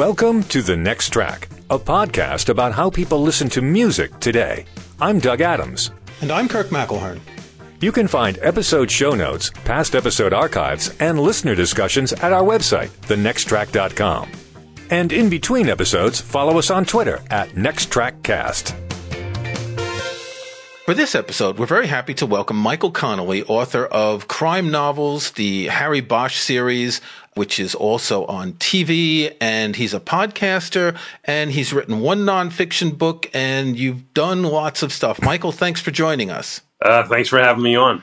Welcome to The Next Track, a podcast about how people listen to music today. I'm Doug Adams. And I'm Kirk McElhearn. You can find episode show notes, past episode archives, and listener discussions at our website, thenexttrack.com. And in between episodes, follow us on Twitter at NextTrackCast. For this episode, we're very happy to welcome Michael Connelly, author of crime novels, the Harry Bosch series, which is also on TV, and he's a podcaster, and he's written one nonfiction book, and you've done lots of stuff. Michael, thanks for joining us. Uh, thanks for having me on.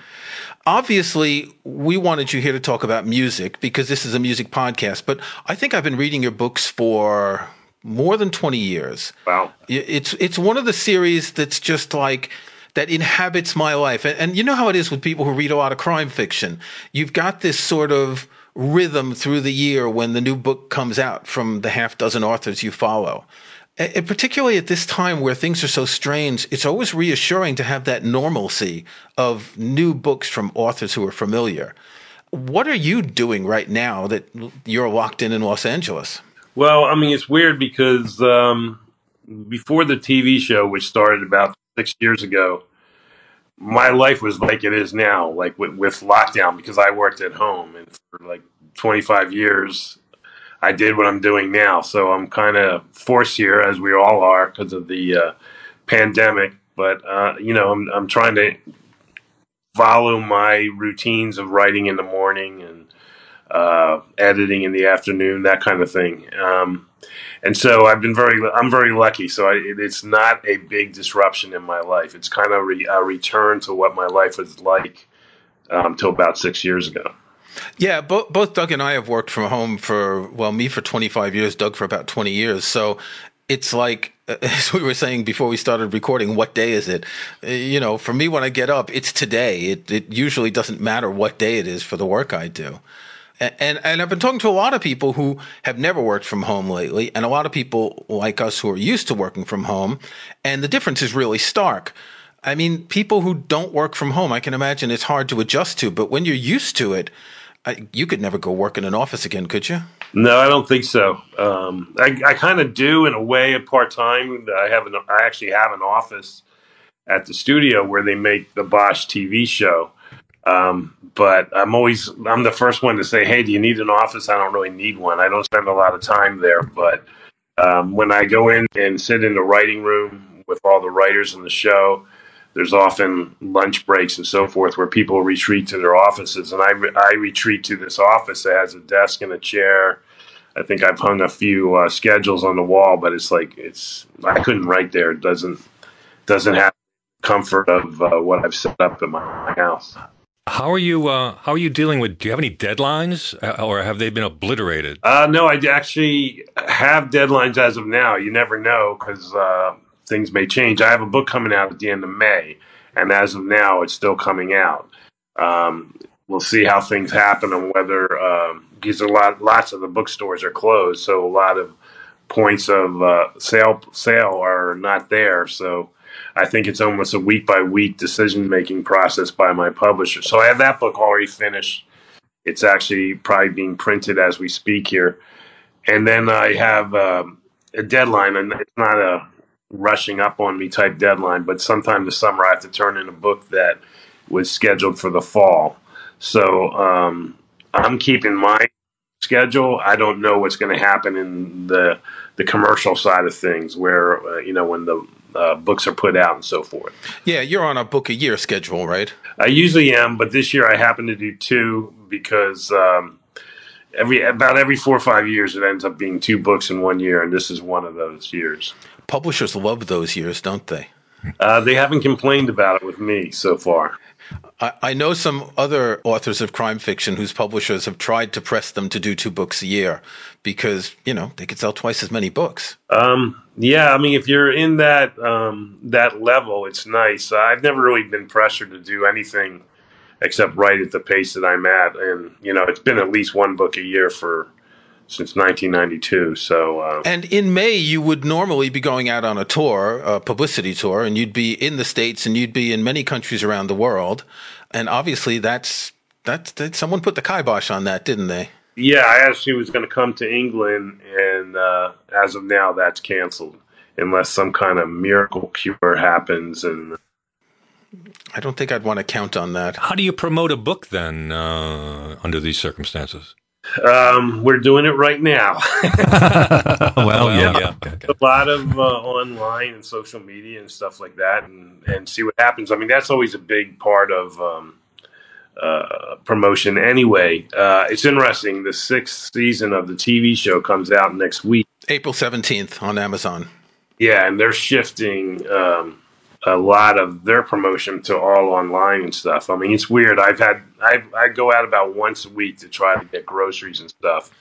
Obviously, we wanted you here to talk about music because this is a music podcast, but I think I've been reading your books for more than 20 years. Wow. It's, it's one of the series that's just like, that inhabits my life. And, and, you know how it is with people who read a lot of crime fiction. You've got this sort of rhythm through the year when the new book comes out from the half dozen authors you follow. And particularly at this time where things are so strange, it's always reassuring to have that normalcy of new books from authors who are familiar. What are you doing right now that you're locked in in Los Angeles? Well, I mean, it's weird because um, before the TV show, which started about six years ago, my life was like it is now, like with, with lockdown, because I worked at home and for like 25 years, I did what I'm doing now. So I'm kind of forced here, as we all are, because of the uh, pandemic. But uh, you know, I'm I'm trying to follow my routines of writing in the morning and uh, editing in the afternoon, that kind of thing. Um, and so I've been very, I'm very lucky. So I, it's not a big disruption in my life. It's kind of re, a return to what my life was like um, about six years ago. Yeah, both both Doug and I have worked from home for well, me for 25 years, Doug for about 20 years. So it's like as we were saying before we started recording, what day is it? You know, for me when I get up, it's today. It it usually doesn't matter what day it is for the work I do. And, and I've been talking to a lot of people who have never worked from home lately, and a lot of people like us who are used to working from home, and the difference is really stark. I mean, people who don't work from home, I can imagine it's hard to adjust to, but when you're used to it, I, you could never go work in an office again, could you? No, I don't think so. Um, I, I kind of do in a way, a part time. I have an, I actually have an office at the studio where they make the Bosch TV show. Um, but I'm always I'm the first one to say, "Hey, do you need an office?" I don't really need one. I don't spend a lot of time there, but um, when I go in and sit in the writing room with all the writers in the show, there's often lunch breaks and so forth where people retreat to their offices, and I I retreat to this office that has a desk and a chair. I think I've hung a few uh, schedules on the wall, but it's like it's I couldn't write there. It doesn't doesn't have comfort of uh, what I've set up in my house. How are you? Uh, how are you dealing with? Do you have any deadlines, uh, or have they been obliterated? Uh, no, I actually have deadlines as of now. You never know because uh, things may change. I have a book coming out at the end of May, and as of now, it's still coming out. Um, we'll see how things happen and whether um, because a lot, lots of the bookstores are closed, so a lot of points of uh, sale sale are not there. So I think it's almost a week by week decision making process by my publisher. So I have that book already finished. It's actually probably being printed as we speak here, and then I have um, a deadline, and it's not a rushing up on me type deadline, but sometime this summer I have to turn in a book that was scheduled for the fall. So um, I'm keeping my schedule. I don't know what's going to happen in the the commercial side of things, where uh, you know when the uh, books are put out and so forth. Yeah, you're on a book a year schedule, right? I usually am, but this year I happen to do two because um, every about every four or five years it ends up being two books in one year, and this is one of those years. Publishers love those years, don't they? Uh, they haven't complained about it with me so far. I, I know some other authors of crime fiction whose publishers have tried to press them to do two books a year because you know they could sell twice as many books. Um, yeah, I mean, if you're in that um, that level, it's nice. I've never really been pressured to do anything except write at the pace that I'm at, and you know, it's been at least one book a year for since 1992. So, uh, and in May, you would normally be going out on a tour, a publicity tour, and you'd be in the states and you'd be in many countries around the world. And obviously, that's that's that someone put the kibosh on that, didn't they? Yeah, I asked he was going to come to England, and uh, as of now, that's canceled unless some kind of miracle cure happens. And I don't think I'd want to count on that. How do you promote a book then uh, under these circumstances? Um, we're doing it right now. well, yeah. yeah. Okay. A lot of uh, online and social media and stuff like that, and, and see what happens. I mean, that's always a big part of um, uh, promotion anyway. Uh, it's interesting. The sixth season of the TV show comes out next week. April 17th on Amazon. Yeah, and they're shifting um, a lot of their promotion to all online and stuff. I mean, it's weird. I've had I I go out about once a week to try to get groceries and stuff.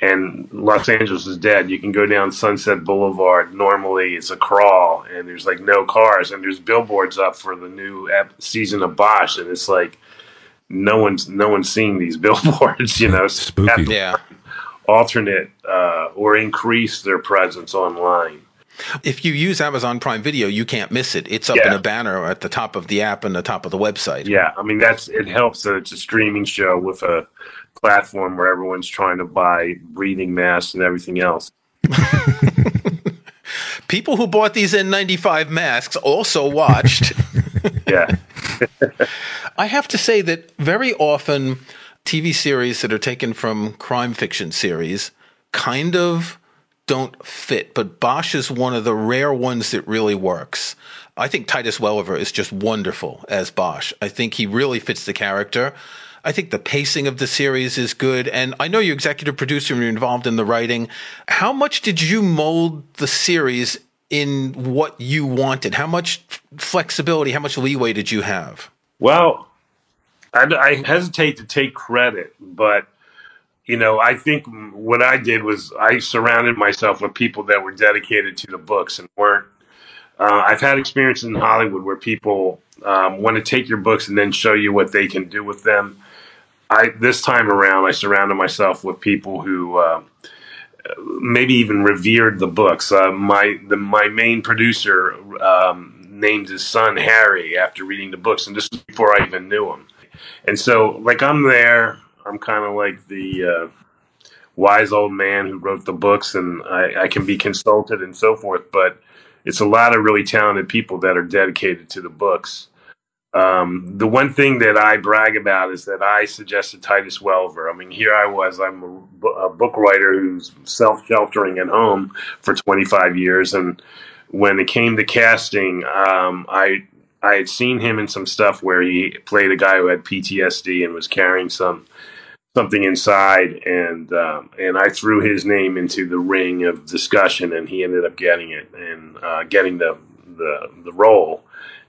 And Los Angeles is dead. You can go down Sunset Boulevard. Normally, it's a crawl, and there's like no cars, and there's billboards up for the new season of Bosch, and it's like no one's no one's seeing these billboards. You know, spooky. Yeah. Alternate uh, or increase their presence online. If you use Amazon Prime Video, you can't miss it. It's up Yeah. in a banner at the top of the app and the top of the website. Yeah, I mean that's it helps that it's a streaming show with a platform where everyone's trying to buy breathing masks and everything else. People who bought these N95 masks also watched. Yeah, I have to say that very often TV series that are taken from crime fiction series kind of don't fit, but Bosch is one of the rare ones that really works. I think Titus Welliver is just wonderful as Bosch. I think he really fits the character. I think the pacing of the series is good. And I know you're executive producer and you're involved in the writing. How much did you mold the series in what you wanted? How much flexibility, how much leeway did you have? well, I, I hesitate to take credit, but you know, I think what I did was I surrounded myself with people that were dedicated to the books and weren't. Uh, I've had experience in Hollywood where people um, want to take your books and then show you what they can do with them. I this time around, I surrounded myself with people who uh, maybe even revered the books. Uh, my the my main producer um, named his son Harry after reading the books, and this was before I even knew him. And so, like, I'm there. I'm kind of like the uh, wise old man who wrote the books, and I, I can be consulted and so forth. But it's a lot of really talented people that are dedicated to the books. Um, the one thing that I brag about is that I suggested Titus Welliver. I mean, here I was, I'm a, a book writer who's self sheltering at home for 25 years. And when it came to casting, um, I, I had seen him in some stuff where he played a guy who had PTSD and was carrying some something inside, and um, and I threw his name into the ring of discussion, and he ended up getting it and uh, getting the the the role.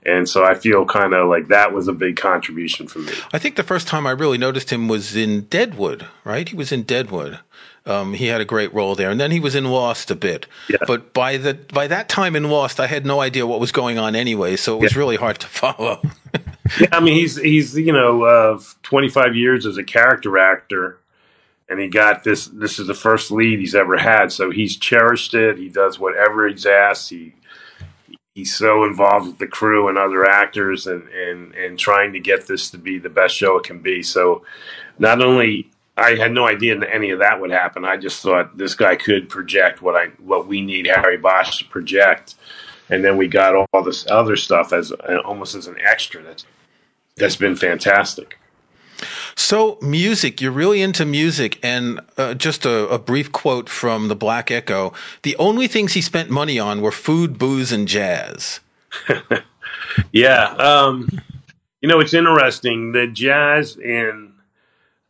And so I feel kind of like that was a big contribution for me. I think the first time I really noticed him was in Deadwood, right? He was in Deadwood. Um, he had a great role there, and then he was in Lost a bit. Yeah. But by the by that time in Lost, I had no idea what was going on anyway, so it was Yeah. really hard to follow. Yeah, I mean he's he's you know uh, 25 years as a character actor, and he got this. This is the first lead he's ever had, so he's cherished it. He does whatever he's asked. He he's so involved with the crew and other actors, and and and trying to get this to be the best show it can be. So not only I had no idea that any of that would happen. I just thought this guy could project what I what we need Harry Bosch to project, and then we got all, all this other stuff as almost as an extra. That's that's been fantastic. so music, you're really into music, and uh, just a, a brief quote from the Black Echo: "The only things he spent money on were food, booze, and jazz." Yeah, um, you know it's interesting. The jazz in,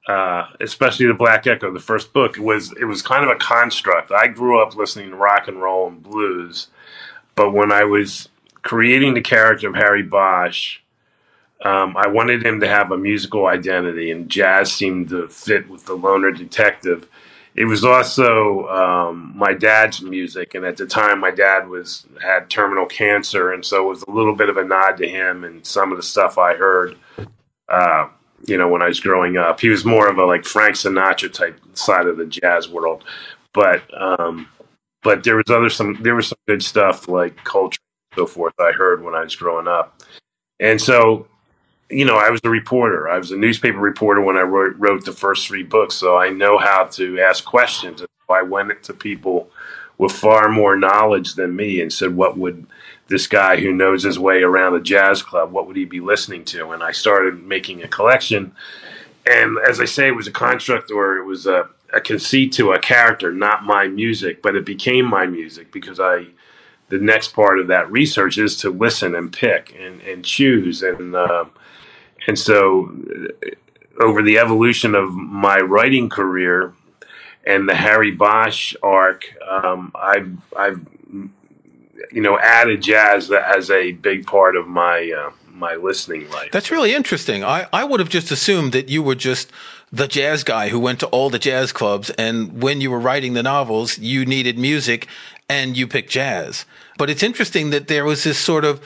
uh, especially the Black Echo, the first book was it was kind of a construct. I grew up listening to rock and roll and blues, but when I was creating the character of Harry Bosch, um, I wanted him to have a musical identity, and jazz seemed to fit with the loner detective. It was also um, my dad's music, and at the time, my dad was had terminal cancer, and so it was a little bit of a nod to him and some of the stuff I heard. Uh, you know, when I was growing up, he was more of a like Frank Sinatra type side of the jazz world, but um, but there was other some there was some good stuff like Coltrane and so forth I heard when I was growing up, and so you know, I was a reporter. I was a newspaper reporter when I wrote, wrote the first three books, so I know how to ask questions. I went to people with far more knowledge than me and said, "What would this guy who knows his way around a jazz club? What would he be listening to?" And I started making a collection. And as I say, it was a construct or it was a, a conceit to a character, not my music, but it became my music because I the next part of that research is to listen and pick and, and choose and um, and so uh, over the evolution of my writing career and the Harry Bosch arc, um, I've I've you know added jazz as a big part of my uh, my listening life. That's really interesting. I, I would have just assumed that you were just the jazz guy who went to all the jazz clubs, and when you were writing the novels, you needed music, and you picked jazz. But it's interesting that there was this sort of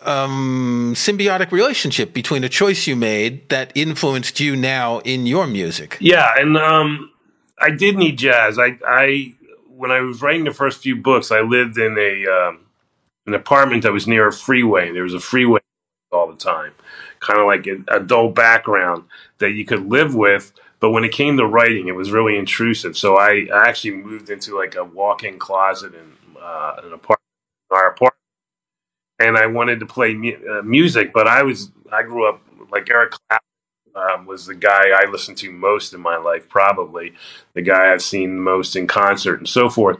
um, symbiotic relationship between a choice you made that influenced you now in your music. Yeah, and um, I did need jazz. I, I when I was writing the first few books, I lived in a um, an apartment that was near a freeway. There was a freeway all the time, kind of like a, a dull background that you could live with. But when it came to writing, it was really intrusive. So I, I actually moved into like a walk-in closet in uh, an apartment, our apartment and I wanted to play mu- uh, music, but I was I grew up like Eric Clapton um, was the guy I listened to most in my life, probably the guy I've seen most in concert and so forth.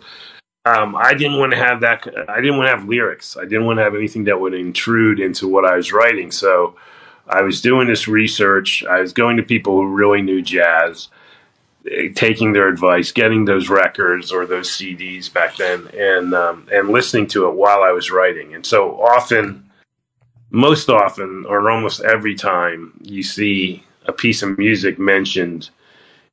Um, I didn't want to have that. I didn't want to have lyrics. I didn't want to have anything that would intrude into what I was writing. So I was doing this research. I was going to people who really knew jazz taking their advice, getting those records or those CDs back then, and um, and listening to it while I was writing. And so often, most often, or almost every time, you see a piece of music mentioned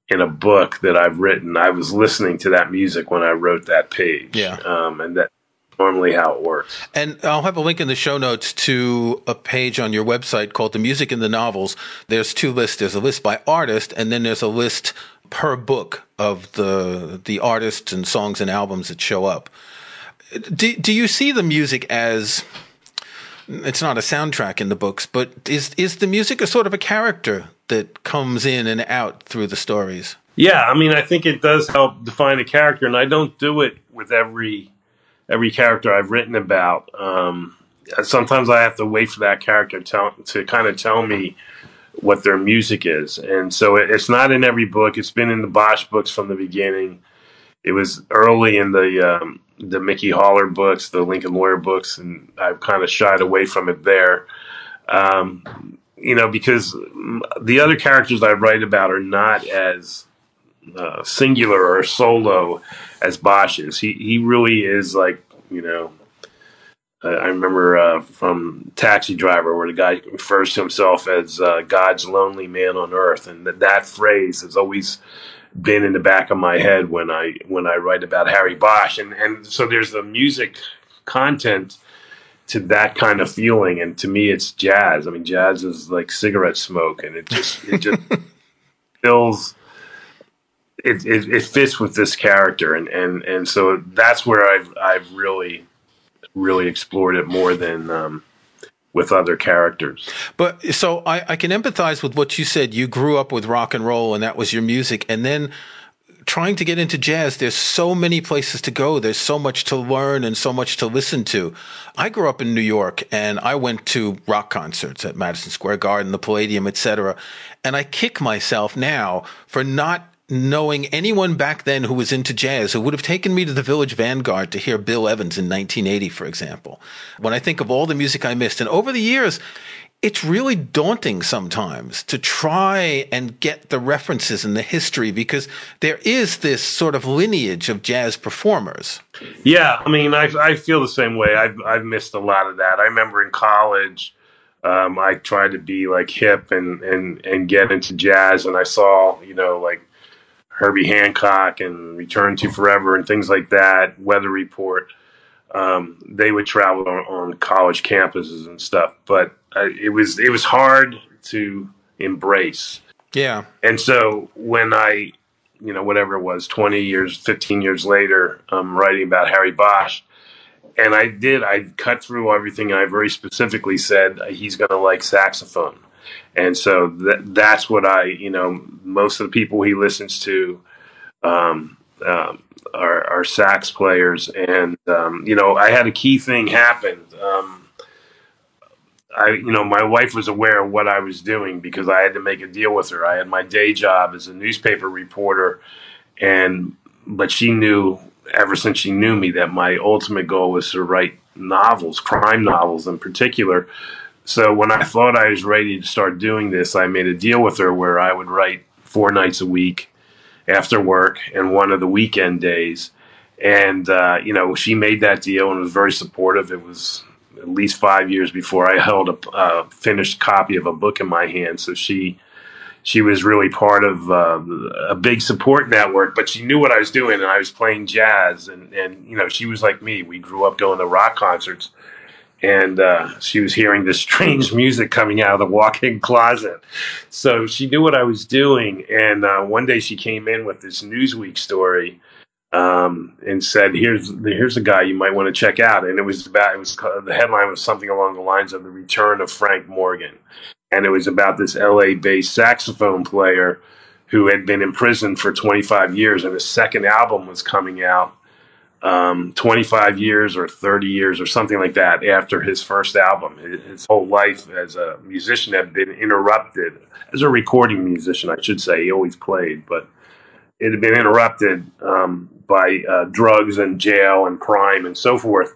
in a book that I've written. I was listening to that music when I wrote that page. Yeah, um, and that normally how it works. And I'll have a link in the show notes to a page on your website called The Music in the Novels. There's two lists. There's a list by artist, and then there's a list per book of the the artists and songs and albums that show up. Do do you see the music as it's not a soundtrack in the books, but is is the music a sort of a character that comes in and out through the stories? Yeah, I mean, I think it does help define a character, and I don't do it with every every character I've written about. Um, sometimes I have to wait for that character to, to kind of tell me what their music is. And so it, it's not in every book. It's been in the Bosch books from the beginning. It was early in the um, the Mickey Haller books, the Lincoln Lawyer books, and I've kind of shied away from it there. Um, you know, because the other characters I write about are not as uh, singular or solo as Bosch is. He he really is like you know I remember uh, from Taxi Driver, where the guy refers to himself as uh, God's lonely man on earth, and that, that phrase has always been in the back of my head when I when I write about Harry Bosch, and and so there's the music content to that kind of feeling, and to me, it's jazz. I mean, jazz is like cigarette smoke, and it just it just fills. It, it, it fits with this character, and, and, and so that's where I've I've really really explored it more than um, with other characters. But so I, I can empathize with what you said. You grew up with rock and roll, and that was your music, and then trying to get into jazz, there's so many places to go. There's so much to learn and so much to listen to. I grew up in New York and I went to rock concerts at Madison Square Garden, the Palladium, etc. And I kick myself now for not knowing anyone back then who was into jazz who would have taken me to the Village Vanguard to hear Bill Evans in 1980, for example. When I think of all the music I missed, and over the years, it's really daunting sometimes to try and get the references and the history because there is this sort of lineage of jazz performers. Yeah, I mean, I, I feel the same way. I've, I've missed a lot of that. I remember in college, um, I tried to be like hip and, and, and get into jazz, and I saw, you know, like Herbie Hancock and Return to Forever and things like that, Weather Report. Um, they would travel on, on, college campuses and stuff, but uh, it was it was hard to embrace. Yeah. And so when I, you know, whatever it was, twenty years, fifteen years later, I'm writing about Harry Bosch, and I did. I cut through everything. I very specifically said he's going to like saxophone and so that that's what I you know most of the people he listens to um, um, are, are sax players, and um, you know I had a key thing happen. Um, I, you know, my wife was aware of what I was doing because I had to make a deal with her. I had my day job as a newspaper reporter, and but she knew ever since she knew me that my ultimate goal was to write novels, crime novels in particular. So when I thought I was ready to start doing this, I made a deal with her where I would write four nights a week after work and one of the weekend days. And uh, you know, she made that deal and was very supportive. It was at least five years before I held a finished copy of a book in my hand. So she she was really part of uh, a big support network. But she knew what I was doing, and I was playing jazz, and and you know she was like me. We grew up going to rock concerts. And uh, she was hearing this strange music coming out of the walk-in closet, so she knew what I was doing. And uh, one day she came in with this Newsweek story, um, and said, "Here's here's a guy you might want to check out." And it was about it was the headline was something along the lines of the return of Frank Morgan, and it was about this L.A.-based saxophone player who had been in prison for 25 years, and his second album was coming out. Um, 25 years or 30 years or something like that after his first album. His whole life as a musician had been interrupted. As a recording musician, I should say, he always played, but it had been interrupted um, by uh, drugs and jail and crime and so forth.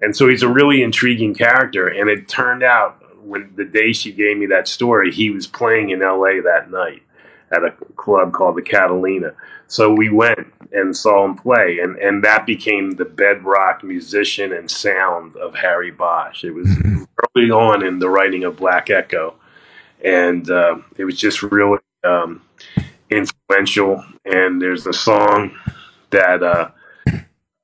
And so he's a really intriguing character. And it turned out when the day she gave me that story, he was playing in LA that night at a club called the Catalina. So we went and saw him play, and, and that became the bedrock musician and sound of Harry Bosch. It was mm-hmm. early on in the writing of Black Echo, and uh, it was just really um, influential. And there's a song that uh,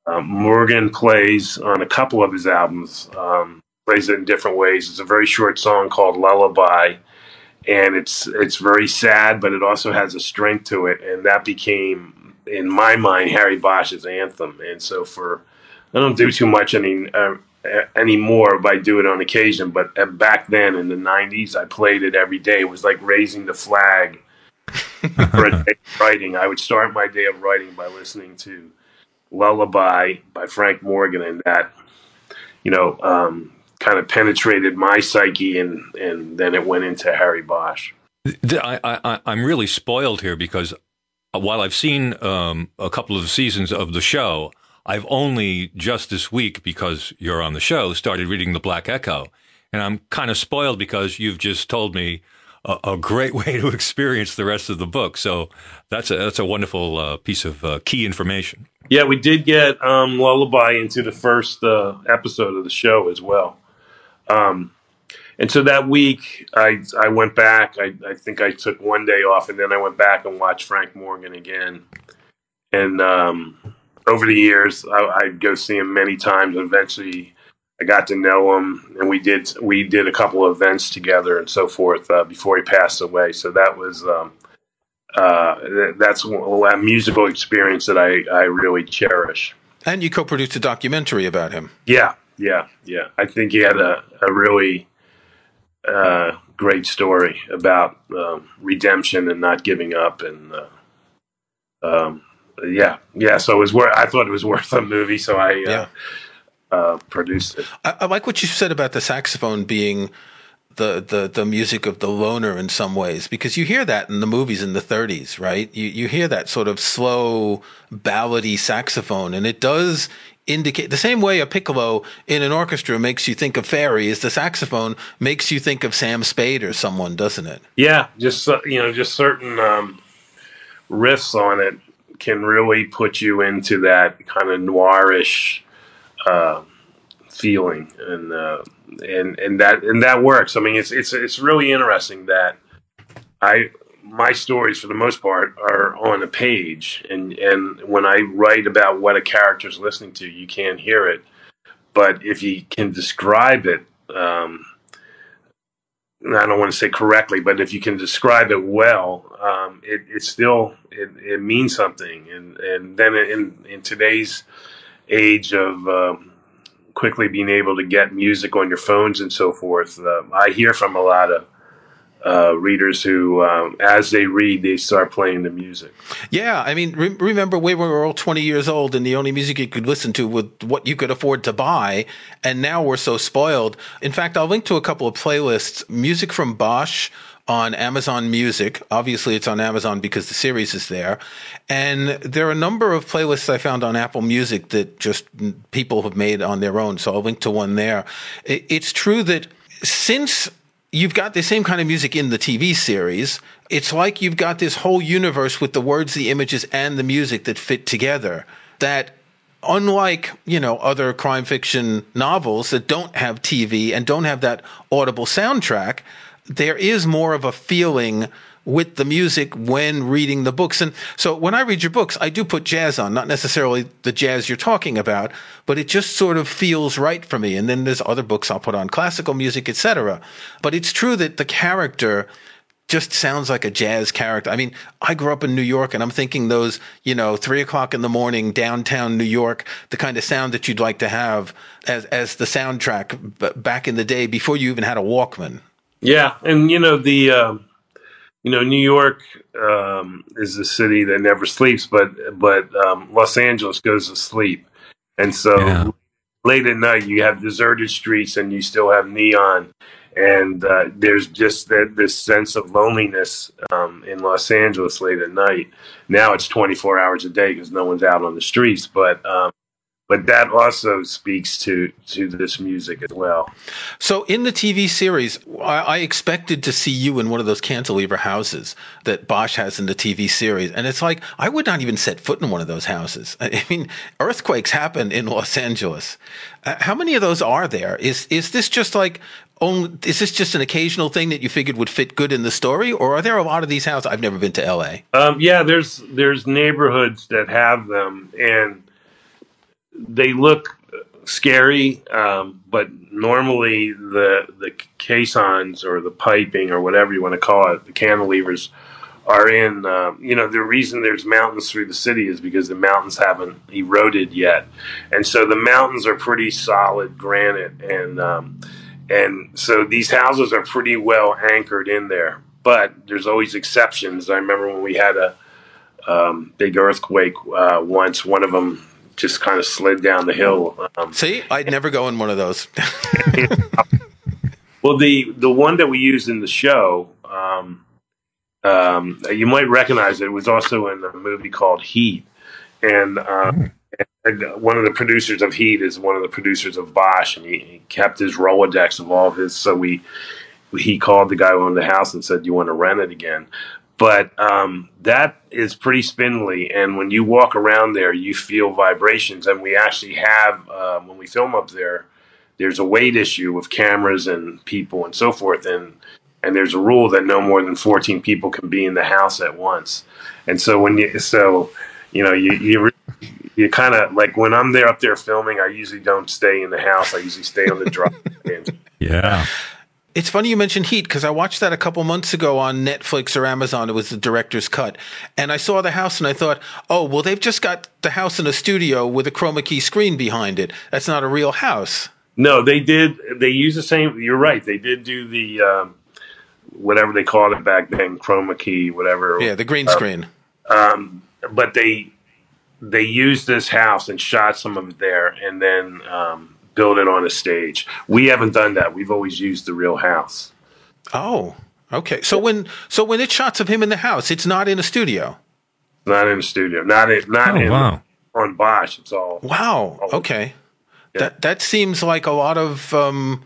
uh, Morgan plays on a couple of his albums. Um, plays it in different ways. It's a very short song called "Lullaby," and it's it's very sad, but it also has a strength to it, and that became, in my mind, Harry Bosch's anthem. And so for I don't do too much any uh, anymore, but I do it on occasion. But uh, back then in the '90s, I played it every day. It was like raising the flag for a day of writing. I would start my day of writing by listening to Lullaby by Frank Morgan, and that, you know, um, kind of penetrated my psyche, and, and then it went into Harry Bosch. I, I, I'm really spoiled here because while I've seen um, a couple of seasons of the show, I've only just this week, because you're on the show, started reading The Black Echo. And I'm kind of spoiled because you've just told me a, a, great way to experience the rest of the book. So that's a that's a wonderful uh, piece of uh, key information. Yeah, we did get um, Lullaby into the first uh, episode of the show as well. Um, and so that week, I I went back. I, I think I took one day off, and then I went back and watched Frank Morgan again. And um, over the years, I, would go see him many times. And eventually, I got to know him, and we did we did a couple of events together and so forth uh, before he passed away. So that was um, uh, that's a musical experience that I I really cherish. And you co-produced a documentary about him. Yeah, yeah, yeah. I think he had a a really uh, great story about um, redemption and not giving up, and uh, um, yeah, yeah. So it was worth. I thought it was worth a movie. So I uh, yeah uh, produced it. I, I, like what you said about the saxophone being the, the the music of the loner in some ways because you hear that in the movies in the 30s, right? You you hear that sort of slow ballady saxophone, and it does indicate the same way a piccolo in an orchestra makes you think of fairy is the saxophone makes you think of Sam Spade or someone, doesn't it? Yeah, just uh, you know, just certain um, riffs on it can really put you into that kind of noirish uh, feeling, and uh, and and that and that works. I mean, it's it's it's really interesting that I my stories for the most part are on a page, and and when I write about what a character is listening to, you can't hear it, but if you can describe it. Um, I don't want to say correctly, but if you can describe it well, um, it, it still it, it means something. And and then in in today's age of um, quickly being able to get music on your phones and so forth, uh, I hear from a lot of uh, readers who, um, as they read, they start playing the music. Yeah, I mean, re- remember we were all 20 years old and the only music you could listen to was what you could afford to buy. And now we're so spoiled. In fact, I'll link to a couple of playlists music from Bosch on Amazon Music. Obviously, it's on Amazon because the series is there. And there are a number of playlists I found on Apple Music that just people have made on their own. So I'll link to one there. It's true that since you've got the same kind of music in the TV series. It's like you've got this whole universe with the words, the images, and the music that fit together. That, unlike, you know, other crime fiction novels that don't have TV and don't have that audible soundtrack, there is more of a feeling with the music when reading the books. And so when I read your books, I do put jazz on, not necessarily the jazz you're talking about, but it just sort of feels right for me. And then there's other books I'll put on classical music, etc. But it's true that the character just sounds like a jazz character. I mean, I grew up in New York and I'm thinking those, you know, three o'clock in the morning, downtown New York, the kind of sound that you'd like to have as, as the soundtrack back in the day before you even had a Walkman. Yeah. And, you know, the, um, you know, New York um, is a city that never sleeps, but but um, Los Angeles goes to sleep, and so yeah. late at night you have deserted streets and you still have neon, and uh, there's just that this sense of loneliness um, in Los Angeles late at night. Now it's 24 hours a day because no one's out on the streets, but um, but that also speaks to to this music as well. So in the TV series, I, I, expected to see you in one of those cantilever houses that Bosch has in the TV series, and it's like I would not even set foot in one of those houses. I mean, earthquakes happen in Los Angeles. Uh, how many of those are there? Is is this just like only, is this just an occasional thing that you figured would fit good in the story, or are there a lot of these houses? I've never been to L.A. Um, yeah, there's there's neighborhoods that have them, and they look scary, um, but normally the the caissons or the piping or whatever you want to call it, the cantilevers are in. Um, you know, the reason there's mountains through the city is because the mountains haven't eroded yet, and so the mountains are pretty solid granite, and um, and so these houses are pretty well anchored in there. But there's always exceptions. I remember when we had a um, big earthquake uh, once. One of them just kind of slid down the hill. Um, See, I'd never go in one of those. well, the the one that we used in the show, um, um, you might recognize it. it. was also in a movie called Heat, and, um, and, one of the producers of Heat is one of the producers of Bosch, and he, he kept his Rolodex of all of his. So we he called the guy who owned the house and said, "You want to rent it again?" But um, that is pretty spindly. And when you walk around there, you feel vibrations. And we actually have um, when we film up there, there's a weight issue with cameras and people and so forth. And and there's a rule that no more than 14 people can be in the house at once. And so when you so you know you you you kind of like when I'm there up there filming, I usually don't stay in the house. I usually stay on the drop. yeah. It's funny you mentioned Heat because I watched that a couple months ago on Netflix or Amazon. It was the director's cut. And I saw the house and I thought, oh, well, they've just got the house in a studio with a chroma key screen behind it. That's not a real house. No, they did. They use the same. You're right. They did do the um, whatever they called it back then, chroma key, whatever. Yeah, the green screen. Um, but they they used this house and shot some of it there, and then um, build it on a stage. We haven't done that. We've always used the real house. Oh, okay. So when so when it's shots of him in the house, it's not in a studio. Not in a studio. Not in, not oh, in wow. on Bosch. It's all wow. All, okay, yeah. that that seems like a lot of um,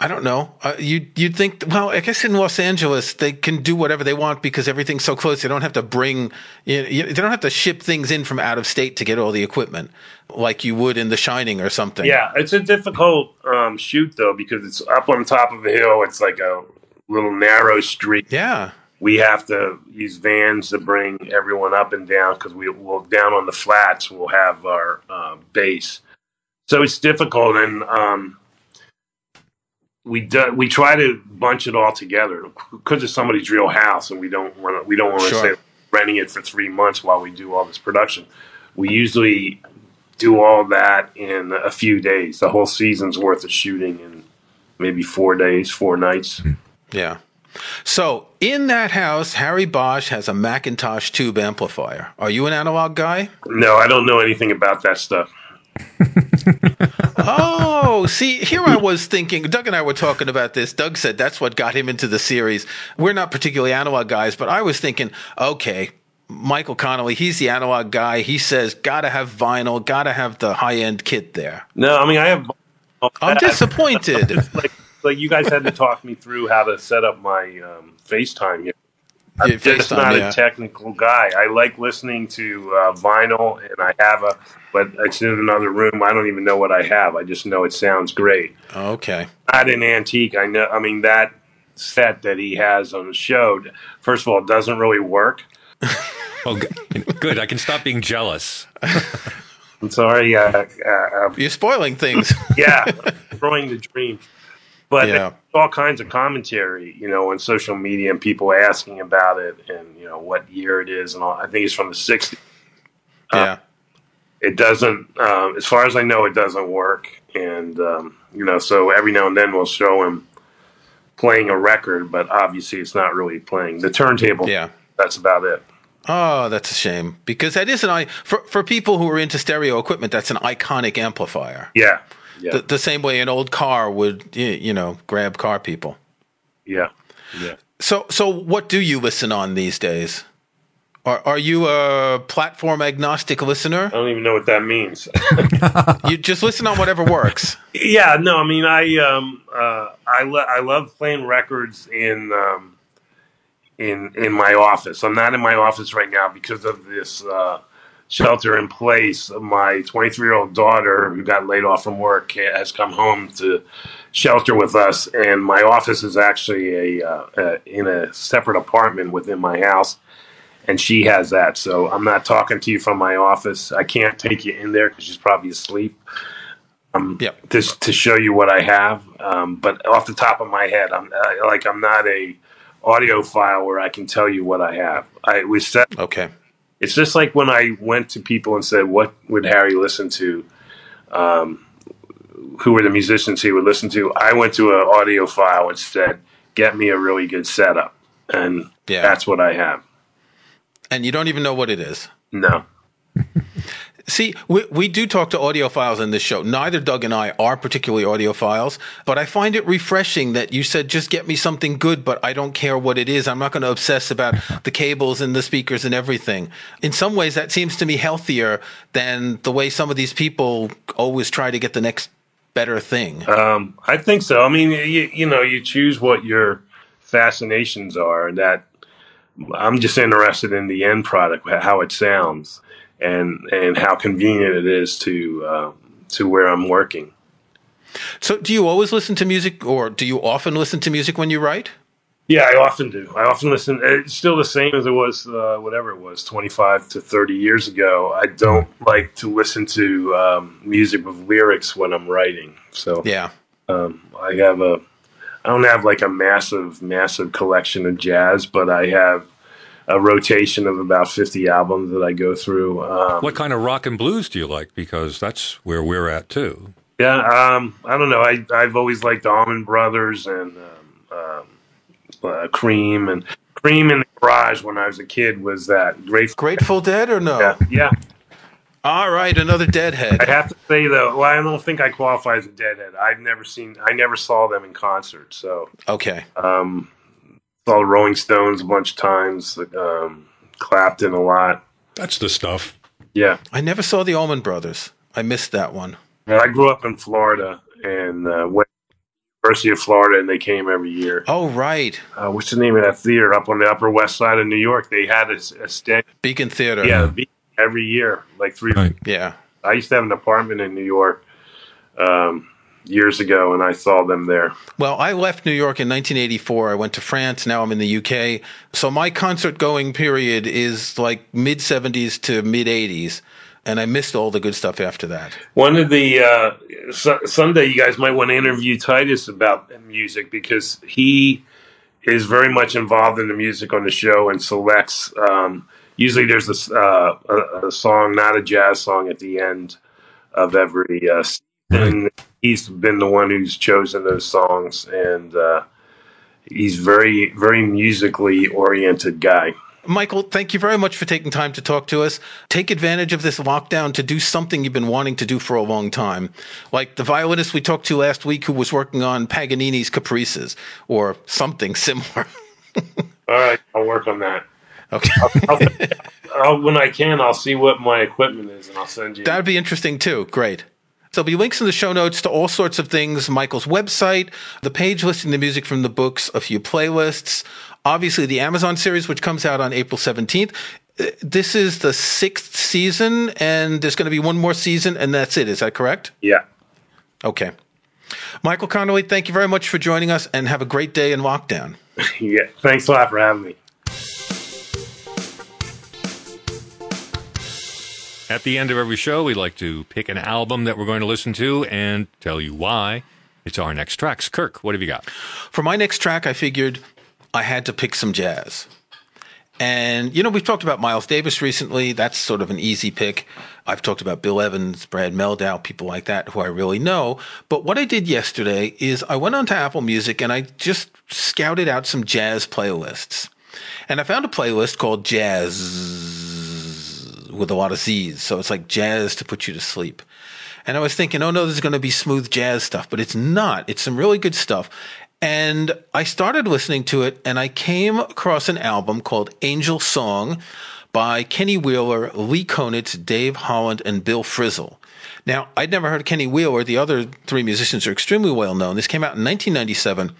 I don't know. Uh, you you'd think well, I guess in Los Angeles they can do whatever they want because everything's so close. They don't have to bring you know, they don't have to ship things in from out of state to get all the equipment like you would in The Shining or something. Yeah, it's a difficult um, shoot though because it's up on top of a hill. It's like a little narrow street. Yeah. We have to use vans to bring everyone up and down because we will down on the flats. We'll have our uh, base, so it's difficult and. Um, we do, we try to bunch it all together because it's somebody's real house, and we don't want to we don't want to sure. say renting it for three months while we do all this production. We usually do all that in a few days. The whole season's worth of shooting in maybe four days, four nights. Hmm. Yeah. So, in that house, Harry Bosch has a McIntosh tube amplifier. Are you an analog guy? No, I don't know anything about that stuff. oh, see, here I was thinking. Doug and I were talking about this. Doug said that's what got him into the series. We're not particularly analog guys, but I was thinking, okay, Michael Connelly, he's the analog guy. He says, gotta have vinyl, gotta have the high end kit there. No, I mean, I have. I'm disappointed. like, like you guys had to talk me through how to set up my um, FaceTime. You I'm just FaceTime, not yeah. a technical guy. I like listening to uh, vinyl, and I have a, but it's in another room. I don't even know what I have. I just know it sounds great. Okay. Not an antique. I know. I mean that set that he has on the show. First of all, it doesn't really work. oh, good. I can stop being jealous. I'm sorry. Uh, uh, You're spoiling things. yeah, throwing the dream. But yeah. all kinds of commentary, you know, on social media and people asking about it and, you know, what year it is and all. I think it's from the 60s. Uh, yeah. It doesn't, um, as far as I know, it doesn't work. And, um, you know, so every now and then we'll show him playing a record, but obviously it's not really playing the turntable. Yeah. That's about it. Oh, that's a shame because that is an I for for people who are into stereo equipment. That's an iconic amplifier. Yeah, yeah. The, the, same way an old car would, you know, grab car people. Yeah. Yeah. So, so what do you listen on these days? Are, are you a platform agnostic listener? I don't even know what that means. you just listen on whatever works. Yeah, no, I mean, I um, uh, I lo- I love playing records in um, in in my office. I'm not in my office right now because of this uh, shelter in place. My 23 year old daughter, who got laid off from work, has come home to shelter with us, and my office is actually a, uh, uh, in a separate apartment within my house. And she has that, so I'm not talking to you from my office. I can't take you in there because she's probably asleep. Um, yep. to to show you what I have, um, but off the top of my head, I'm uh, like I'm not a audiophile where I can tell you what I have. I was set. Okay it's just like when I went to people and said, "What would Harry listen to?" Um, who were the musicians he would listen to? I went to an audiophile and said, "Get me a really good setup," and yeah. that's what I have. And you don't even know what it is. No. See, we, we do talk to audiophiles in this show. Neither Doug and I are particularly audiophiles, but I find it refreshing that you said, just get me something good, but I don't care what it is. I'm not going to obsess about the cables and the speakers and everything. In some ways, that seems to me healthier than the way some of these people always try to get the next better thing. Um, I think so. I mean, you, you know, you choose what your fascinations are, and that I'm just interested in the end product, how it sounds and and how convenient it is to uh, to where I'm working. So, do you always listen to music, or do you often listen to music when you write? Yeah, I often do. I often listen. It's still the same as it was, uh, whatever it was, 25 to 30 years ago. I don't like to listen to um, music with lyrics when I'm writing. So, yeah, um, I have a. I don't have like a massive, massive collection of jazz, but I have a rotation of about 50 albums that I go through. Um, what kind of rock and blues do you like? Because that's where we're at too. Yeah, um, I don't know. I, I've always liked the Allman Brothers and um, um, uh, Cream and Cream in the Garage when I was a kid was that Grateful, Grateful Dead or no? Yeah, yeah. All right, another Deadhead. I have to say though, well, I don't think I qualify as a Deadhead. I've never seen, I never saw them in concert. So okay, um, saw the Rolling Stones a bunch of times. Um, Clapton a lot. That's the stuff. Yeah, I never saw the Allman Brothers. I missed that one. I grew up in Florida and uh, went University of Florida, and they came every year. Oh, right. Uh, what's the name of that theater up on the Upper West Side of New York? They had a, a stand. Beacon Theater. Yeah, every year, like three. Right. Yeah. I used to have an apartment in New York. Um, years ago, and I saw them there. Well, I left New York in 1984. I went to France. Now I'm in the UK. So my concert going period is like mid 70s to mid 80s. And I missed all the good stuff after that. One of the uh, su- Sunday, you guys might want to interview Titus about music because he is very much involved in the music on the show and selects. Um, usually, there's a, uh, a, a, song, not a jazz song, at the end of every uh, and he's been the one who's chosen those songs, and uh, he's very very musically oriented guy. Michael, thank you very much for taking time to talk to us. Take advantage of this lockdown to do something you've been wanting to do for a long time. Like the violinist we talked to last week who was working on Paganini's Caprices or something similar. All right, I'll work on that. Okay. I'll, I'll, I'll, when I can, I'll see what my equipment is and I'll send you. That'd be interesting too. Great. There'll be links in the show notes to all sorts of things Michael's website, the page listing the music from the books, a few playlists, obviously the Amazon series, which comes out on April 17th. Uh, this is the sixth season, and there's going to be one more season, and that's it. Is that correct? Yeah. Okay. Michael Connelly, thank you very much for joining us, and have a great day in lockdown. yeah. Thanks a lot for having me. At the end of every show, we like to pick an album that we're going to listen to and tell you why. It's our next tracks. Kirk, what have you got? For my next track, I figured I had to pick some jazz. And, you know, we've talked about Miles Davis recently. That's sort of an easy pick. I've talked about Bill Evans, Brad Mehldau, people like that who I really know. But what I did yesterday is I went onto Apple Music and I just scouted out some jazz playlists. And I found a playlist called Jazz with a lot of Z's. So it's like jazz to put you to sleep. And I was thinking, oh no, there's going to be smooth jazz stuff, but it's not. It's some really good stuff. And I started listening to it and I came across an album called Angel Song by Kenny Wheeler, Lee Konitz, Dave Holland, and Bill Frisell. Now, I'd never heard Kenny Wheeler. The other three musicians are extremely well known. This came out in 1997.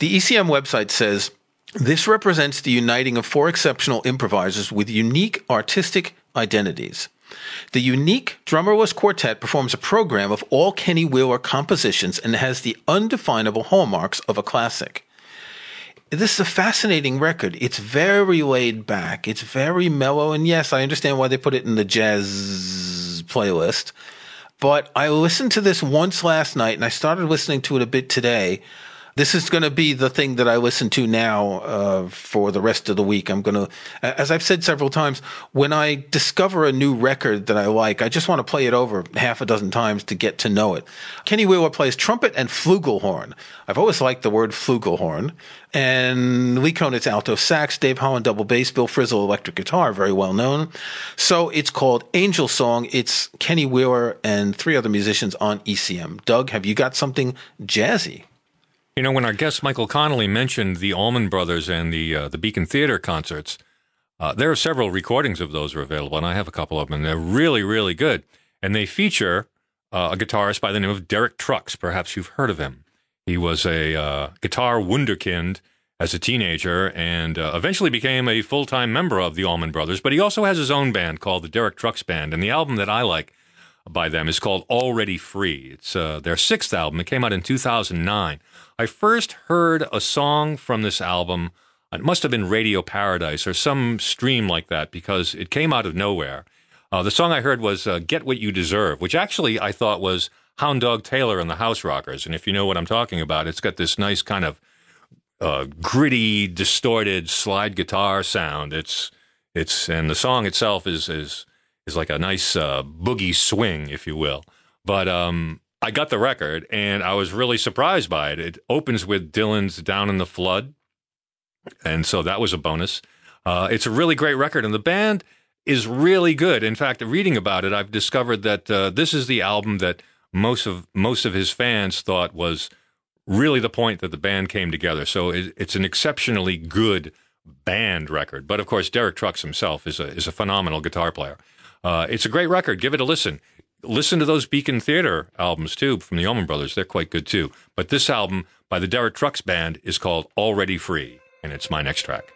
The ECM website says this represents the uniting of four exceptional improvisers with unique artistic identities. The unique drummerless quartet performs a program of all Kenny Wheeler compositions and has the undefinable hallmarks of a classic. This is a fascinating record. It's very laid back. It's very mellow. And yes, I understand why they put it in the jazz playlist. But I listened to this once last night and I started listening to it a bit today. This is going to be the thing that I listen to now uh, for the rest of the week. I'm going to, as I've said several times, when I discover a new record that I like, I just want to play it over half a dozen times to get to know it. Kenny Wheeler plays trumpet and flugelhorn. I've always liked the word flugelhorn. And Lee Konitz alto sax, Dave Holland double bass, Bill Frisell electric guitar, very well known. So it's called Angel Song. It's Kenny Wheeler and three other musicians on ECM. Doug, have you got something jazzy? You know, when our guest Michael Connelly mentioned the Allman Brothers and the uh, the Beacon Theater concerts, uh, there are several recordings of those are available, and I have a couple of them. And they're really, really good, and they feature uh, a guitarist by the name of Derek Trucks. Perhaps you've heard of him. He was a uh, guitar wunderkind as a teenager, and uh, eventually became a full time member of the Allman Brothers. But he also has his own band called the Derek Trucks Band, and the album that I like by them is called Already Free. It's uh, their sixth album. It came out in 2009. I first heard a song from this album. It must have been Radio Paradise or some stream like that because it came out of nowhere. Uh, the song I heard was uh, Get What You Deserve, which actually I thought was Hound Dog Taylor and the House Rockers. And if you know what I'm talking about, it's got this nice kind of uh, gritty, distorted slide guitar sound. It's it's and the song itself is is is like a nice uh, boogie swing, if you will. But um, I got the record and I was really surprised by it. It opens with Dylan's Down in the Flood. And so that was a bonus. Uh, it's a really great record, and the band is really good. In fact, reading about it, I've discovered that uh, this is the album that most of most of his fans thought was really the point that the band came together. So it, it's an exceptionally good band record. But of course, Derek Trucks himself is a is a phenomenal guitar player. Uh, it's a great record. Give it a listen listen to those Beacon Theater albums too from the Allman Brothers. They're quite good too. But this album by the Derek Trucks Band is called Already Free, and it's my next track.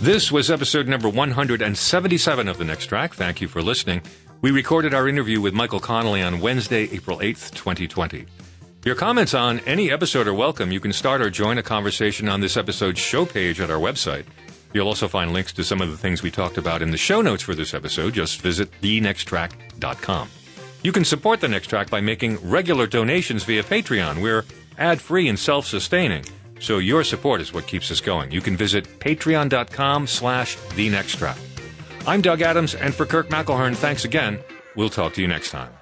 This was episode number 177 of the next track. Thank you for listening. We recorded our interview with Michael Connelly on Wednesday, April 8th, 2020. Your comments on any episode are welcome. You can start or join a conversation on this episode's show page at our website. You'll also find links to some of the things we talked about in the show notes for this episode. Just visit thenexttrack.com. You can support the next track by making regular donations via Patreon. We're ad free and self sustaining, so your support is what keeps us going. You can visit patreon.com slash the next track. I'm Doug Adams, and for Kirk McElhearn, thanks again. We'll talk to you next time.